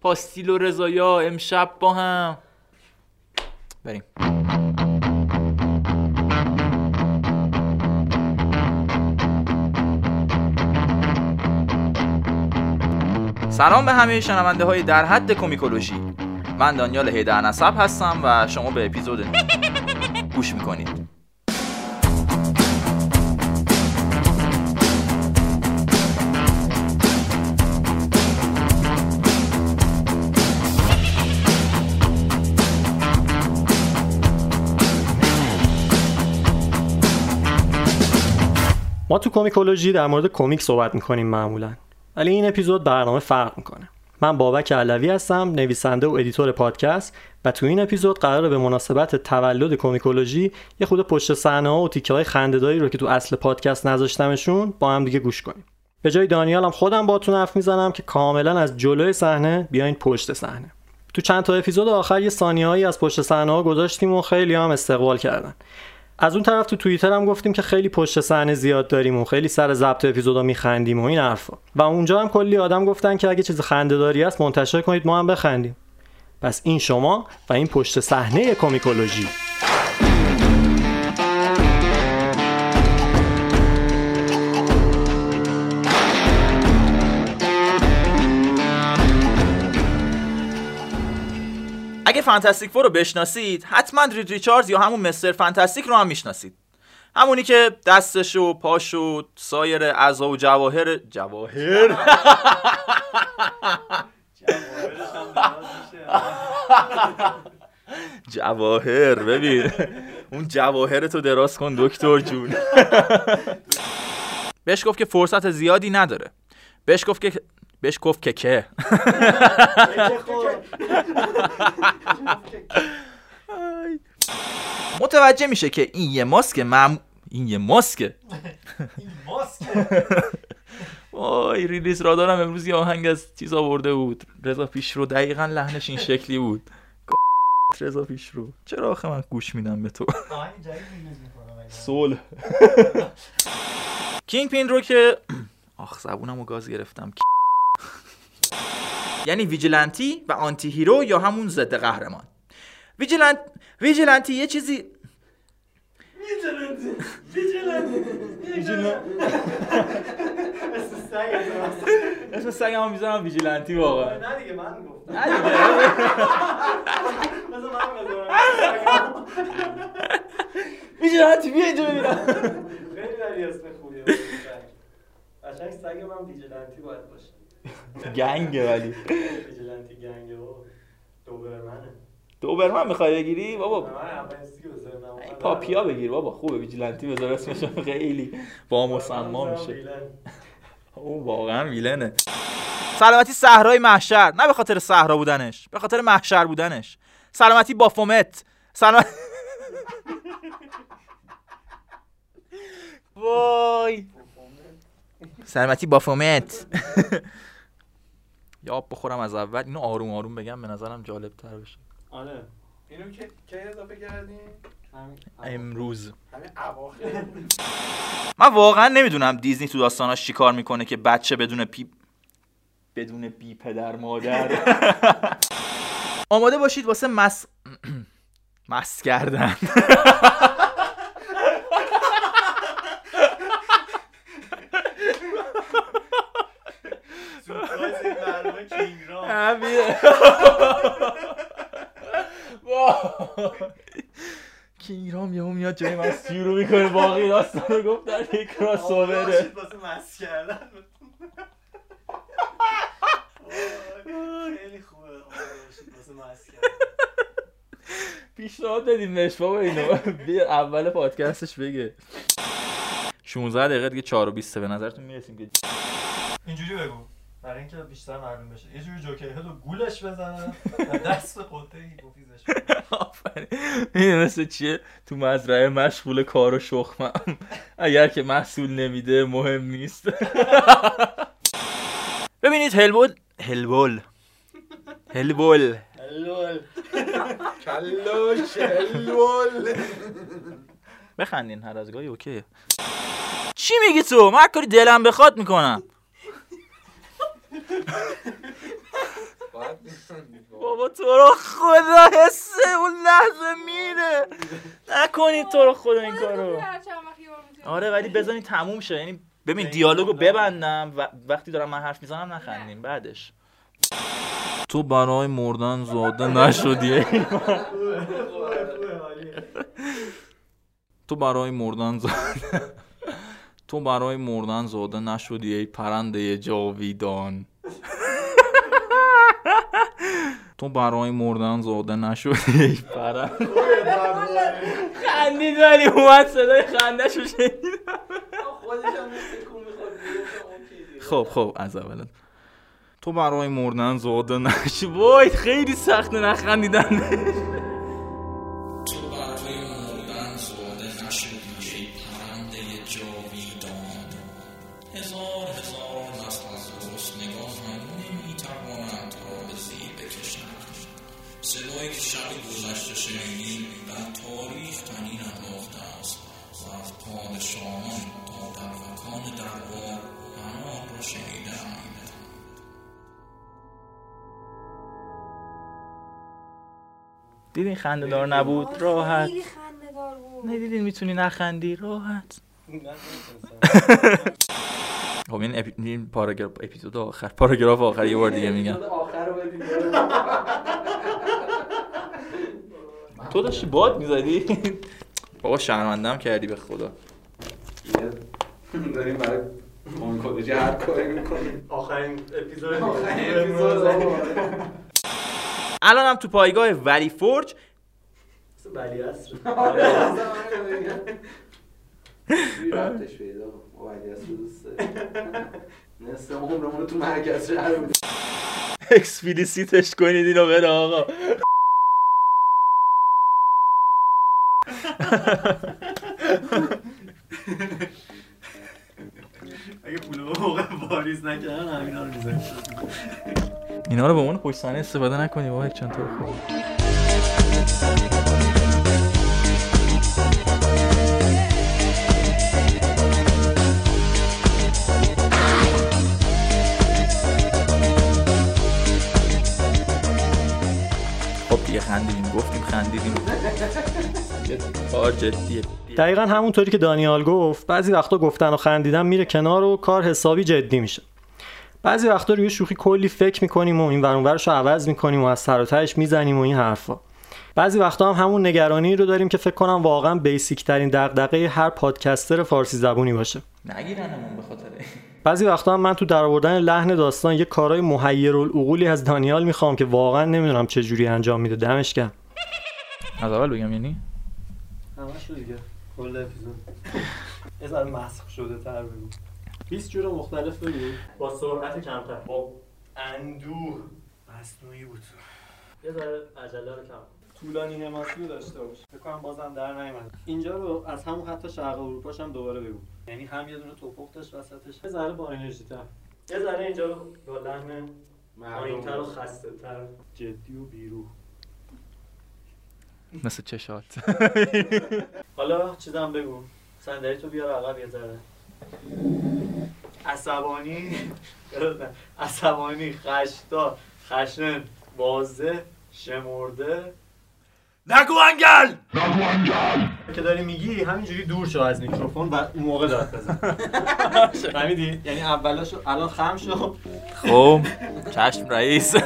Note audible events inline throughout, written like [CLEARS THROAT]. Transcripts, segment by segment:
پاستیل و رضایا امشب با هم. بریم. سلام به همه شنونده های در حد کومیکولوژی. من دانیال هیدر نسب هستم و شما به اپیزود گوش می‌کنید. ما تو کومیکولوژی در مورد کمیک صحبت می‌کنیم معمولا ولی این اپیزود برنامه فرق می‌کنه. من بابک علوی هستم نویسنده و editor پادکست و تو این اپیزود قراره به مناسبت تولد کومیکولوژی یه خرده پشت صحنه و تیکه های خنده‌داری رو که تو اصل پادکست نذاشتمشون با هم دیگه گوش کنیم. به جای دانیالم خودم باتون حرف می‌زنم که کاملا از جلوی صحنه بیاین پشت صحنه. تو چند تا اپیزود آخر یه ثانیه‌ای از پشت صحنه ها گذاشتیم و خیلی هم استقبال کردن. از اون طرف تو توییتر هم گفتیم که خیلی پشت صحنه زیاد داریم و خیلی سر ضبط اپیزودا میخندیم و این حرفا. و اونجا هم کلی آدم گفتن که اگه چیز خنده داری هست منتشر کنید ما هم بخندیم. پس این شما و این پشت صحنه کومیکولوژی اگه فانتاستیک فور رو بشناسید حتما رید ریچاردز یا همون مستر فانتاستیک رو هم می‌شناسید. همونی که دستش و پاش و سایر اعضا و جواهر جواهر؟ [LAUGHS] جواهر ببین. اون جواهر تو دراز کن دکتر جون. [LAUGHS] بهش گفت که فرصت زیادی نداره. بهش گفت که بهش گفت که که متوجه میشه که این یه ماسک مم این یه ماسکه وای ریلیز را دارم امروز یه آهنگ از چیز آورده بود. رضا پیش رو دقیقا لحنش این شکلی بود. [LAUGHS] رضا پیش رو چرا آخه من گوش میدم به تو؟ سول [LAUGHS] کینگ پین رو که آخ زبونم و گاز گرفتم. یعنی vigilante و antihero یا همون ضد قهرمان. vigilante vigilante یه چیزی اسم سگ هم می‌ذارم. vigilante واقعا. نه دیگه من گفتم. نه دیگه. vigilante بیا اینجا ببینم. خیلی داری اسم خوبیه. قشنگ سگ من vigilante باید باشه. gang ه ولی. vigilante gang ه و دوبرمنه. دوبرمن می‌خوای بگیری؟ بابا. این puppy ا بگیر بابا. خوبه vigilante بذار اسمش خیلی با مسما میشه. او واقعا villain ه. سلامتی صحرای محشر. نه به خاطر صحرا بودنش به خاطر محشر بودنش. سلامتی بافومت. سلامتی [LAUGHS] وای. سلامتی بافومت. [LAUGHS] یا آب بخورم از اول. اینو آروم آروم بگم به نظرم جالب تر بشه. آره. اینو که کی اضافه کردین؟ همین امروز. من واقعا نمی‌دونم دیزنی تو داستاناش چیکار می‌کنه که بچه بدون پی بدون بی پدر مادر. [LAUGHS] آماده باشید واسه مس [CLEARS THROAT] مس کردن. [LAUGHS] سورپرایز این برنامه کینگرام همینه کینگرام یهو میاد جای من رو می‌کنه باقی داستان رو گفتن یک کراس اووره واسه کردن. خیلی خوبه. واسه پیشنهاد دادیم بهش بابا اینو. بیا اول پادکستش بگه. 16 دقیقه دیگه 4 و 20 به نظرتون می‌رسیم که اینجوری بگو. برای اینکه بیشتر معلوم بشه. یه جوری جوکر هدو گولش بزنن و دست به قطعه هیپوفیزش. آفرین. این مثل چیه؟ تو مزرعه مشغول کار و شخمم. اگر که محصول نمیده مهم نیست. [LAUGHS] ببینید هلبول هلبول. هلبول. لول کلوش لول بخندین هر از گاهی اوکی چی میگی تو؟ من کاری دلم بخواد می‌کنم. بابا تو رو خدا حسه اون لحظه میره. نکنید تو رو خدا این کارو. آره ولی بزنید تموم شه. یعنی ببین دیالوگو ببندم و وقتی دارم من حرف می‌زنم نخندیم بعدش. تو برای مردن زاده نشدی. [LAUGHS] تو برای مردن زاده [LAUGHS] تو برای مردن زاده نشدی ای پرنده جاویدان. تو برای مردن زاده نشدی. ای پرنده خندید ولی اومد صدای خندش رو شنیدم. خب خب از اول تو برای مردن زاده نشی وای خیلی سخته نخندیدن. خنده دار نبود راحت. خیلی خنده‌دار بود. ندیدین می‌تونی نخندی؟ راحت. [LAUGHS] خب این, اپی... این پاراگراف اپیزود آخر. پاراگراف آخر یه بار دیگه میگم. تو داشتی باد می‌زدی؟ بابا شرمندم کردی به خدا. داریم برای هر کاری می‌کنیم. آخرین اپیزود الان هم تو پایگاه ولی فرج بلی عصر ربطش پیدا ولی از دوست [LAUGHS] نصف عمرمون تو مرکز شهر اکسپلیسیتش کنید اینو بره آقا. اگه پول موقع واریز نکردن همینا رو می‌زنیم اینا رو به عنوان پشت صحنه استفاده نکنی بابا چند تا دیگه خندیدیم گفتیم خندیدیم. کار جدیه. دقیقا همونطوری که دانیال گفت بعضی وقتا گفتن و خندیدن میره کنار و کار حسابی جدی میشه. بعضی وقتا روی شوخی کلی فکر می‌کنیم و این ورانورش رو عوض می‌کنیم و از سر و تهش می‌زنیم و این حرفا. بعضی وقتا هم همون نگرانی رو داریم که فکر کنم واقعا بیسیک ترین دغدغه هر پادکستر فارسی زبونی باشه. نگیرنمون به خاطر بعضی وقتا هم من تو درآوردن لحن داستان یه کارای محیرالعقولی از دانیال می‌خوام که واقعا نمی‌دونم چه جوری انجام میده. دمش گرم. از اول بگم یعنی؟ همش دیگه. کل اپیزود. یه ذره مسخ شده تر بگو. 20 جور مختلف بگو. با سرعت کمتر. با اندوه. مصنوعی بود. یه ذره عجله رو کم طولانی حماسی رو داشته باش. فکر کنم بازم در نیومد. اینجا رو از همون خط شرق اروپاش هم دوباره بگو. یعنی هم یه دونه توپخ داشت وسطش. یه ذره با انرژی تر. یه ذره اینجا رو با لحن پایین‌تر و خسته تر جدی و بیروح. مثل چشات [LAUGHS] حالا چیزم بگو. صندلی تو بیار عقب یه ذره. عصبانی. [LAUGHS] عصبانی خشدار خشن واضح شمرده. نگو انگل! که داری میگی همینجوری دور شو از میکروفون و اون موقع داد بزن. [LAUGHS] فهمیدی؟ یعنی اولاشو الان خم شو. خب چشم رئیس. [LAUGHS]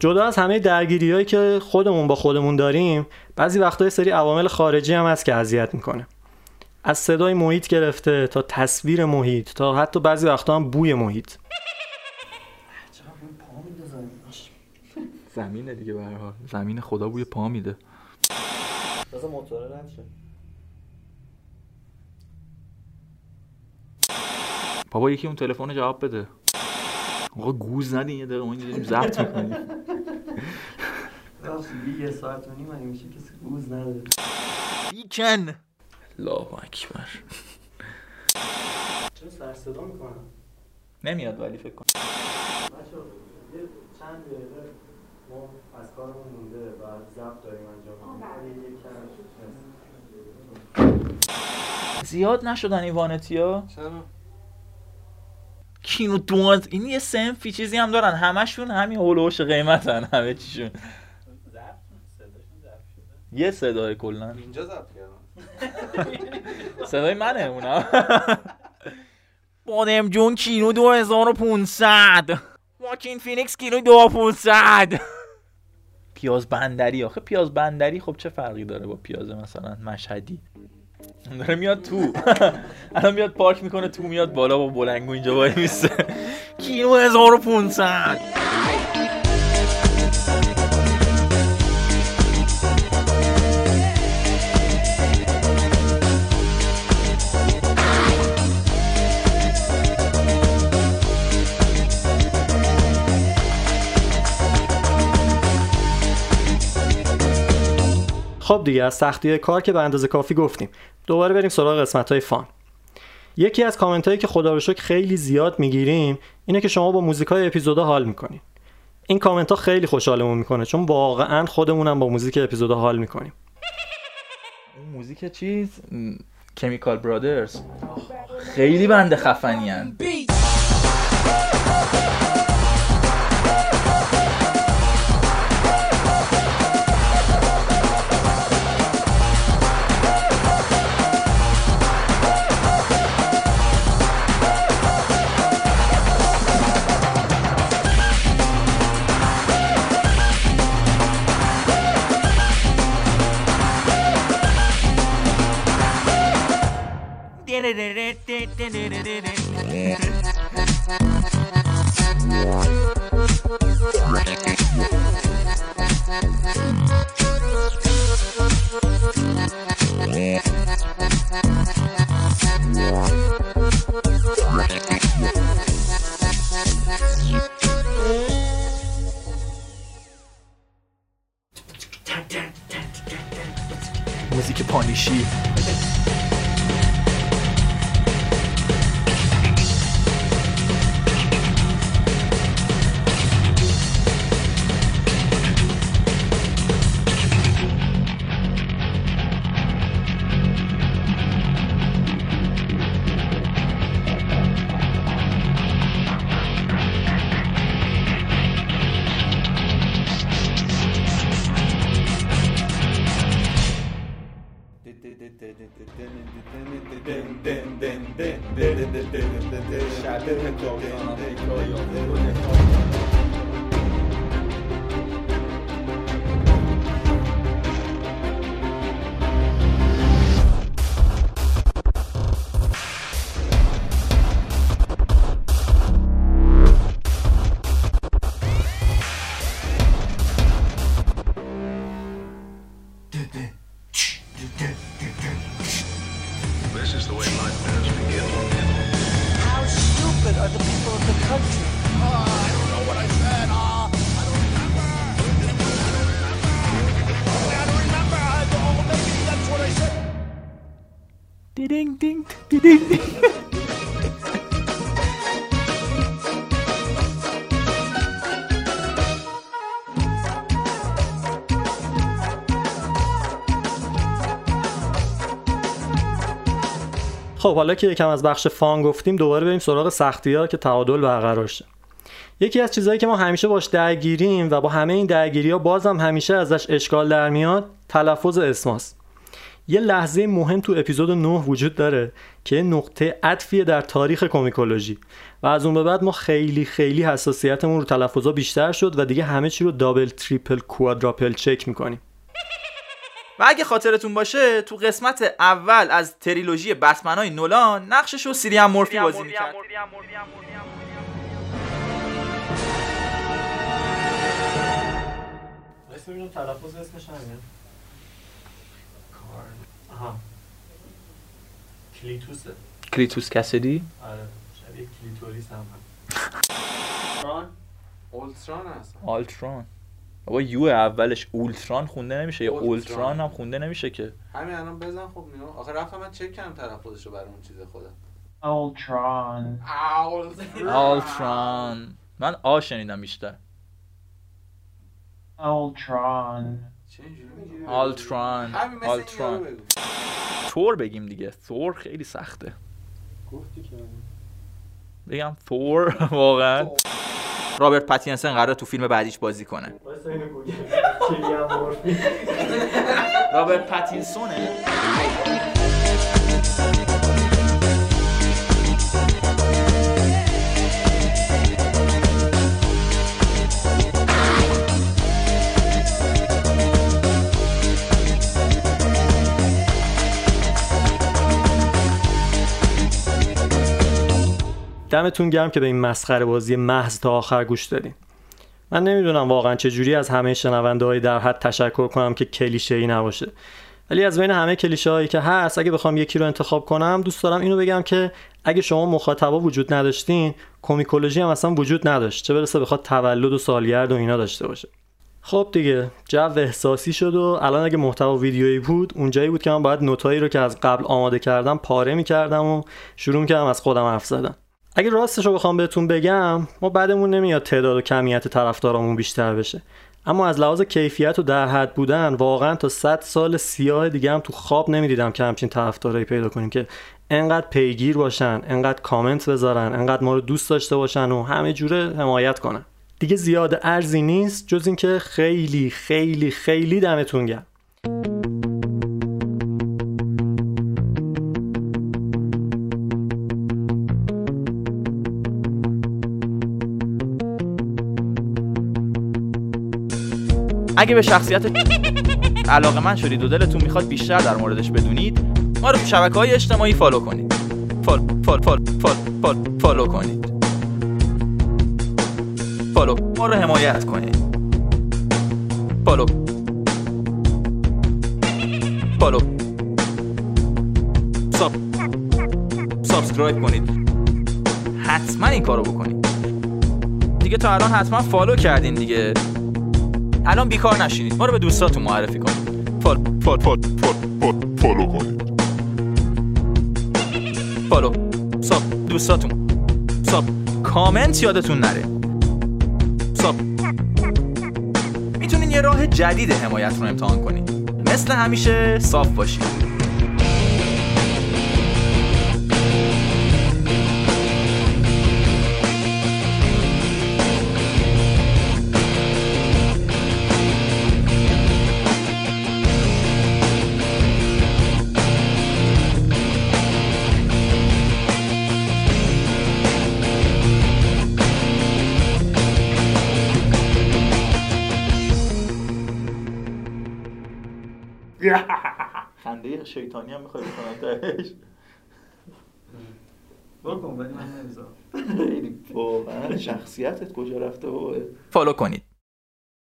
جدا از همه درگیری هایی که خودمون با خودمون داریم بعضی وقتا یه سری عوامل خارجی هم هست که اذیت می‌کنه. از صدای محیط گرفته تا تصویر محیط تا حتی بعضی وقتا هم بوی محیط. زمینه دیگه به هر حال. زمین خدا بوی پا میده. بابا یکی اون تلفن جواب بده. آقا گوز ندین یه دقیقه ما اینجا داریم ضبط می‌کنیم. یه ساعت و نیم میشه کسی گوز نداره؟ بیکن. الله اکبر. سر صدا می‌کنم؟ نمیاد ولی فکر کنم یه چند دقیقه ما از کارمون مونده و ضبط داریم انجام زیاد نشدن این وانتیا؟ چرا؟ کینو دوانت این یه سنفی چیزی هم دارن. همشون همین هولوش قیمتن همه چیشون. یه صدای کلا. اینجا ضبط کردم. [LAUGHS] صدای منه اونم. [LAUGHS] بادم جون کینو 2500 واکین فینیکس کینو 2500 پیاز بندری آخه پیاز بندری خب چه فرقی داره با پیاز مثلا مشهدی؟ داره میاد تو. [LAUGHS] الان میاد پارک می‌کنه تو میاد بالا با بلنگو اینجا وای میسته کینو 1500 خب دیگه از سختی کار که به اندازه کافی گفتیم. دوباره بریم سراغ قسمت های فان. یکی از کامنت هایی که خدا رو شکر خیلی زیاد می‌گیریم اینه که شما با موزیک های اپیزودا حال می‌کنین. این کامنت ها خیلی خوشحالمون می‌کنه چون واقعا خودمونم با موزیک اپیزودا حال می‌کنیم. موزیک چیز؟ کمیکال برادرز خیلی بنده خفنی هن. خب حالا که یکم از بخش فان گفتیم دوباره بریم سراغ سختی ها که تعادل برقرار شه. یکی از چیزهایی که ما همیشه باش درگیریم و با همه این درگیری ها بازم همیشه ازش اشکال در میاد تلفظ اسماست. یه لحظه مهم تو اپیزود 9 وجود داره که نقطه عطفیه در تاریخ کومیکولوژی و از اون به بعد ما خیلی خیلی حساسیتمون رو تلفظا بیشتر شد و دیگه همه چی رو دابل تریپل کوادراپل چک می‌کنیم. و اگه خاطرتون باشه تو قسمت اول از تریلوژی بتمنای نولان نقشش رو سیریان مورفی بازی می‌کرد. ببینم تلفظ اسمش همینه. آها. کلیتوسه. کلیتوس کسدی؟ آره شبیه کلیتوریس هم هست. [LAUGHS] اولتران هست. آلتران. بابا یو اولش اولتران خونده نمیشه یا اولتران. اولتران هم خونده نمیشه که. همین الان بزن خب میو آخه رفتم من چک کردم تلفظش رو برای اون چیز خودم. Ultron. آلتران من آ شنیدم بیشتر؟ آلتران آلتران یارو بگو. تور بگیم دیگه. ثور خیلی سخته. گفتی که. بگم ثور [LAUGHS] واقعا. رابرت پاتینسن قراره تو فیلم بعدیش بازی کنه. [LAUGHS] رابرت پاتینسونه دمتون گرم که به این مسخره بازی محض تا آخر گوش دادین. من نمی‌دونم واقعا چجوری از همه شنونده در حد تشکر کنم که کلیشه ای نباشه. ولی از بین همه کلیشه هایی که هست اگه بخوام یکی رو انتخاب کنم دوست دارم اینو بگم که اگه شما مخاطبا وجود نداشتین کومیکولوژی هم اصلا وجود نداشت. چه برسه بخواد تولد و سالگرد و اینا داشته باشه. خب دیگه جو احساسی شد و الان اگه محتوا ویدیویی بود اونجایی بود که من باید نوتایی رو که از قبل آماده کردم پاره می‌کردم و شروع کردم از خودم حرف زدن. اگه راستش رو بخوام بهتون بگم ما بعدمون نمیاد تعداد و کمیت طرفدارامون بیشتر بشه. اما از لحاظ کیفیت و در حد بودن واقعا تا 100 سال سیاه دیگه هم تو خواب نمی‌دیدم که همچین طرفدارایی پیدا کنیم که انقدر پیگیر باشن انقدر کامنت بذارن انقدر ما رو دوست داشته باشن و همه جوره حمایت کنن. دیگه زیاد ارزی نیست جز اینکه خیلی خیلی خیلی دمتون گرم. اگه به شخصیت علاقه‌مند شدید و دلتون می‌خواد بیشتر در موردش بدونید ما رو تو شبکه های اجتماعی follow کنید. fol fol fol fol fol follow کنید. follow. ما رو حمایت کنید. follow. follow. sub subscribe کنید. حتما این کارو بکنید. دیگه تا الان حتما follow کردین دیگه. الان بیکار نشینید. ما رو به دوستاتون معرفی کنید fol fol fol fol fol follow کنید follow. sub. دوستاتون. sub. comment یادتون نره. sub. می‌تونین یه راه جدید حمایت رو امتحان کنید مثل همیشه صاف باشید شیطانی هم می‌خوای بکنم تهش بکن ولی من نمی‌ذارم. خیلی واقعا شخصیتت کجا رفته بابا؟ فالو کنید.